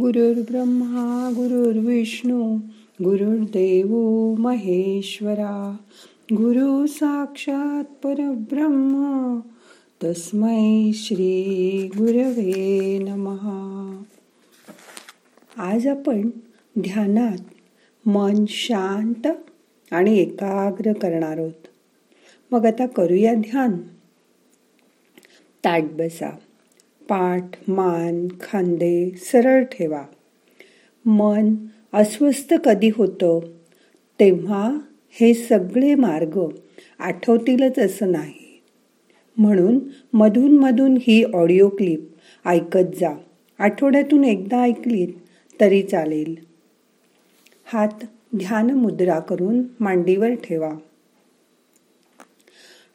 गुरुर्ब्रह्मा गुरुर्विष्णू गुरुर्देव महेश्वरा. गुरु साक्षात परब्रह्म तस्मै श्री गुरवे नमहा आज आपण ध्यानात मन शांत आणि एकाग्र करणार आहोत. मग आता करूया ध्यान. ताट बसा. पाठ मान खांदे सरळ ठेवा. मन अस्वस्थ कधी होतं? तेव्हा हे सगळे मार्ग आठवतीलच असं नाही. म्हणून मधून मधून ही ऑडिओ क्लिप ऐकत जा. आठवड्यातून एकदा ऐकलीत तरी चालेल. हात ध्यान मुद्रा करून मांडीवर ठेवा.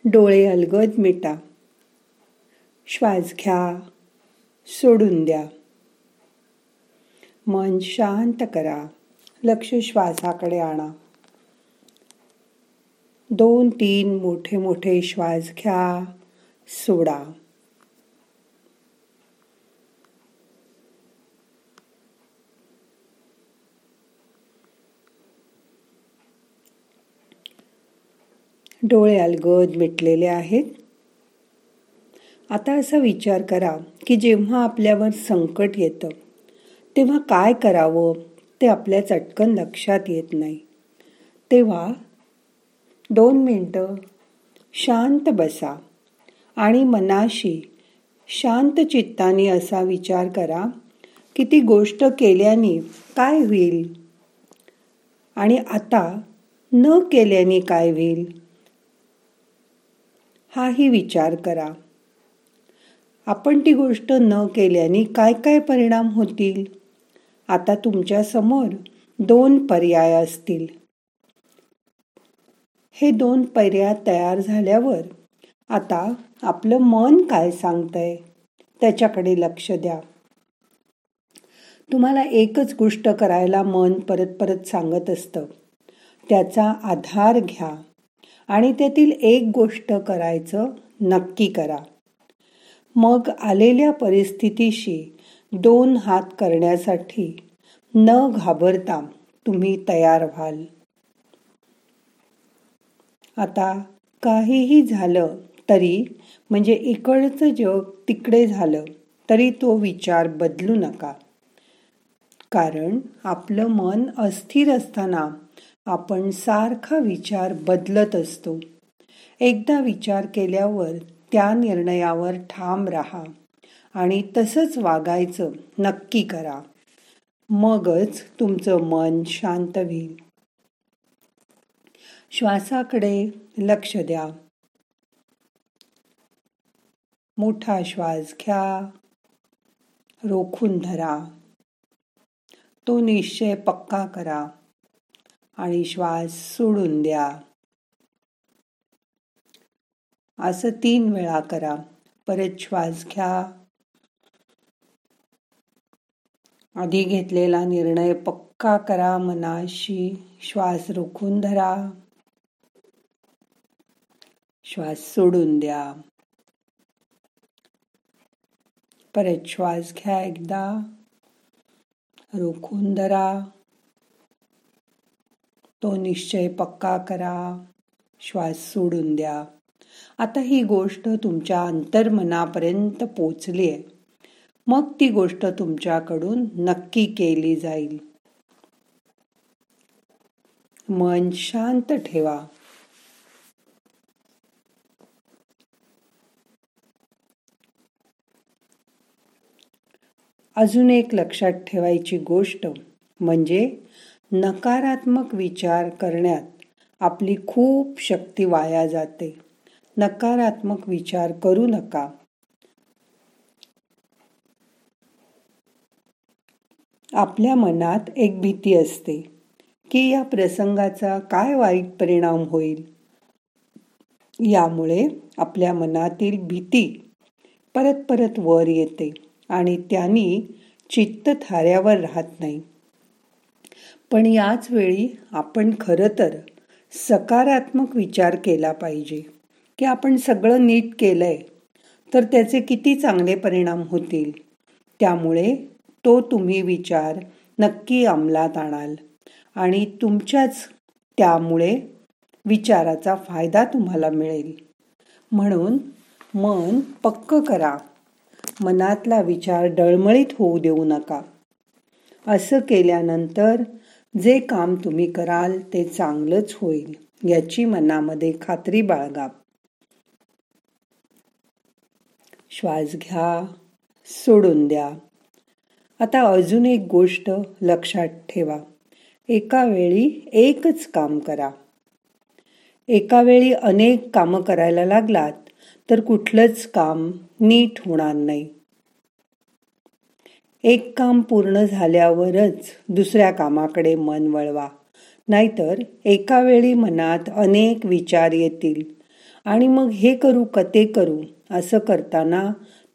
डोळे अलगद मिटा. श्वास घ्या. सोडून द्या. मन शांत करा. लक्ष श्वासाकडे आणा. दोन तीन मोठे मोठे श्वास घ्या. सोडा. डोळे अलगद मिटलेले आहेत. आता असा विचार करा की जेव्हा आपल्यावर संकट येतं तेव्हा काय करावं ते आपल्या चटकन लक्षात येत नाही. तेव्हा दोन मिनटं शांत बसा आणि मनाशी शांत चित्ताने असा विचार करा की ती गोष्ट केल्याने काय होईल? आणि आता न केल्याने काय होईल? हाही विचार करा. आपण ती गोष्ट न केल्याने काय काय परिणाम होतील? आता तुमच्यासमोर दोन पर्याय असतील. हे दोन पर्याय तयार झाल्यावर आता आपलं मन काय सांगतंय त्याच्याकडे लक्ष द्या. तुम्हाला एकच गोष्ट करायला मन परत परत सांगत असतं. त्याचा आधार घ्या आणि त्यातील एक गोष्ट करायचं नक्की करा. मग आलेल्या परिस्थितीशी दोन हात करण्यासाठी न घाबरता तुम्ही तयार व्हाल. आता काहीही झालं तरी म्हणजे इकडचं जग तिकडे झालं तरी तो विचार बदलू नका. कारण आपलं मन अस्थिर असताना आपण सारखा विचार बदलत असतो. एकदा विचार केल्यावर त्या निर्णयावर ठाम राहा आणि तसंच वागायचं नक्की करा. मगच तुमचं मन शांत होईल. श्वासाकडे लक्ष द्या. मोठा श्वास घ्या. रोखून धरा. तो निश्चय पक्का करा आणि श्वास सोडून द्या. असं तीन वेळा करा. परत श्वास घ्या. आधी घेतलेला निर्णय पक्का करा मनाशी. श्वास रोखून धरा. श्वास सोडून द्या. परत श्वास घ्या एकदा. रोखून धरा. तो निश्चय पक्का करा. श्वास सोडून द्या. आता ही गोष्ट तुमच्या अंतर्मनापर्यंत पोचली आहे. मग ती गोष्ट तुमच्याकडून नक्की केली जाईल. मन शांत ठेवा. अजून एक लक्षात ठेवायची गोष्ट म्हणजे नकारात्मक विचार करण्यात आपली खूप शक्ती वाया जाते. नकारात्मक विचार करू नका. आपल्या मनात एक भीती असते की या प्रसंगाचा काय वाईट परिणाम होईल? यामुळे आपल्या मनातील भीती परत परत वर येते आणि त्यांनी चित्त थाऱ्यावर राहत नाही. पण याच वेळी आपण खरं तर सकारात्मक विचार केला पाहिजे. की आपण सगळं नीट केलंय तर त्याचे किती चांगले परिणाम होतील? त्यामुळे तो तुम्ही विचार नक्की अंमलात आणाल आणि तुमच्याच त्यामुळे विचाराचा फायदा तुम्हाला मिळेल. म्हणून मन पक्क करा. मनातला विचार डळमळीत होऊ देऊ नका. असं केल्यानंतर जे काम तुम्ही कराल ते चांगलंच होईल याची मनामध्ये खात्री बाळगा. श्वास घ्या सोडून द्या. आता अजून एक गोष्ट लक्षात ठेवा. एका वेळी एकच काम करा. एका वेळी अनेक कामं करायला लागलात तर कुठलंच काम नीट होणार नाही. एक काम पूर्ण झाल्यावरच दुसऱ्या कामाकडे मन वळवा. नाहीतर एका वेळी मनात अनेक विचार येतील. आणि मग हे करू का ते करू? असं करताना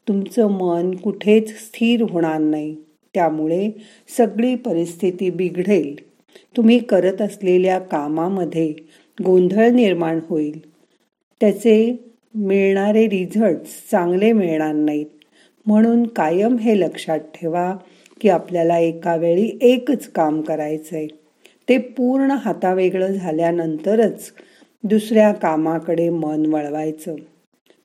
तुमचं मन कुठेच स्थिर होणार नाही. त्यामुळे सगळी परिस्थिती बिघडेल. तुम्ही करत असलेल्या कामामध्ये गोंधळ निर्माण होईल. त्याचे मिळणारे रिझल्ट्स चांगले मिळणार नाहीत. म्हणून कायम हे लक्षात ठेवा की आपल्याला एका वेळी एकच काम करायचं आहे ते पूर्ण हातावेगळं झाल्यानंतरच दुसऱ्या कामाकडे मन वळवायचं.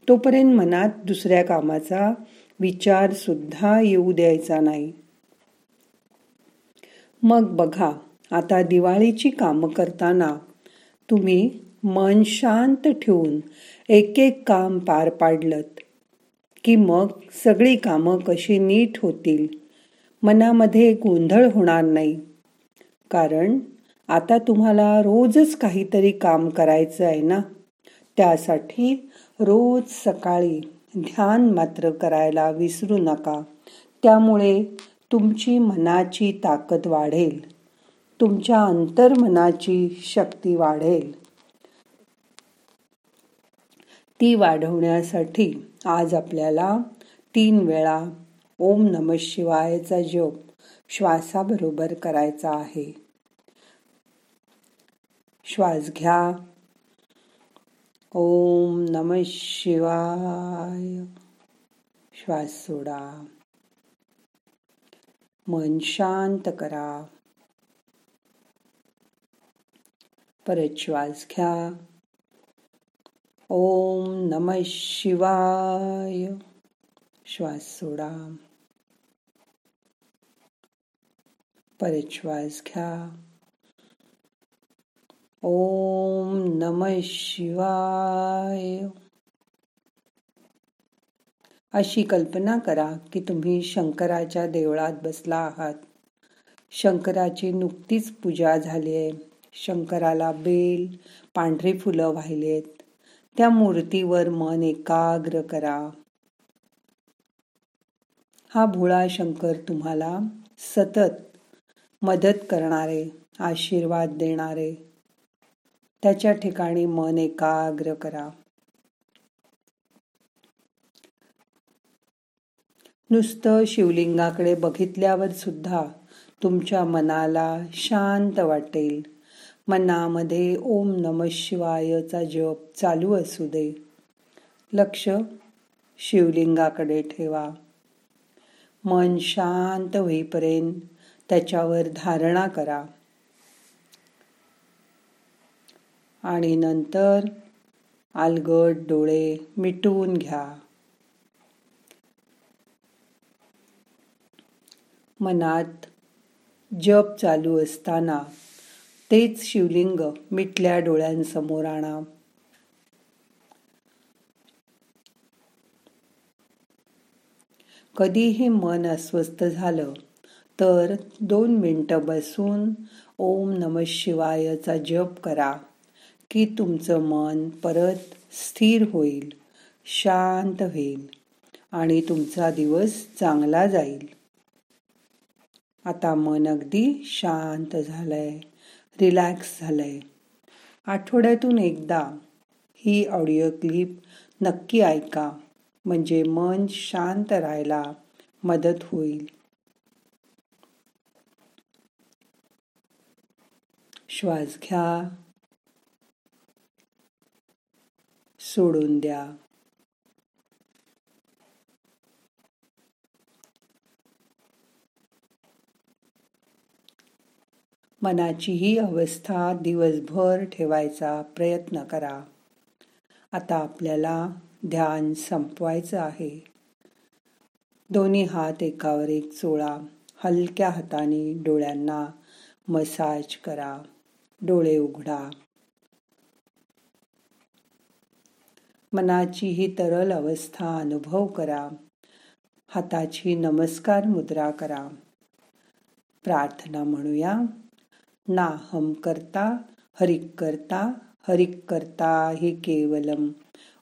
तोपर्यंत मनात दुसऱ्या कामाचा विचार सुद्धा येऊ द्यायचा नाही. मग बघा आता दिवाळीची कामं करताना तुम्ही मन शांत ठेवून एक एक काम पार पाडलं की मग सगळी कामं कशी नीट होतील? मनामध्ये गोंधळ होणार नाही. कारण आता तुम्हाला रोजच काहीतरी काम करायचं आहे ना? त्यासाठी रोज सकाळी ध्यान मात्र करायला विसरू नका. त्यामुळे तुमची मनाची ताकद वाढेल. तुमच्या अंतर्मनाची शक्ती वाढेल. ती वाढवण्यासाठी आज आपल्याला तीन वेळा ओम नम शिवायचा जप श्वासाबरोबर करायचा आहे. श्वास घ्या. ओम नम शिवाय। श्वास सोडा। मन शांत करा। परत श्वास घ्या। ओम नम शिवाय। श्वास सोडा। परत श्वास घ्या। ओम नम शिवाय. अशी कल्पना करा की तुम्ही शंकराच्या देवळात बसला आहात. शंकराची नुकतीच पूजा झाली आहे. शंकराला बेल पांढरी फुलं वाहिलेत त्या मूर्तीवर मन एकाग्र करा. हा भोळा शंकर तुम्हाला सतत मदत करणारे आशीर्वाद देणारे त्याच्या ठिकाणी मन एकाग्र करा. नुसतं शिवलिंगाकडे बघितल्यावर सुद्धा तुमच्या मनाला शांत वाटेल. मनामध्ये ओम नम शिवायचा जप चालू असू दे. लक्ष शिवलिंगाकडे ठेवा. मन शांत होईपर्यंत त्याच्यावर धारणा करा. आणि नंतर आलगट डोळे मिटवून घ्या. मनात जप चालू असताना तेच शिवलिंग मिटल्या डोळ्यांसमोर आणा. कधीही मन अस्वस्थ झालं तर दोन मिनटं बसून ओम नम शिवायचा जप करा. की तुमचं मन परत स्थिर होईल शांत होईल आणि तुमचा दिवस चांगला जाईल. आता मन अगदी शांत झालंय रिलॅक्स झालंय. आठवड्यातून एकदा ही ऑडिओ क्लिप नक्की ऐका म्हणजे मन शांत राहायला मदत होईल. श्वास घ्या. सोडून द्या. मनाची ही अवस्था दिवसभर ठेवायचा प्रयत्न करा. आता आपल्याला ध्यान संपवायचं आहे. दोन्ही हात एकावर एक चोळा. हलक्या हाताने डोळ्यांना मसाज करा. डोळे उघडा. मनाची ही तरल अवस्था अनुभव करा. हाताची नमस्कार मुद्रा करा. प्रार्थना म्हणूया. नाहम करता हरिक करता हरिक करता हि केवलम.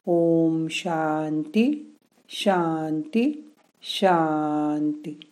ओम शांती शांती शांती.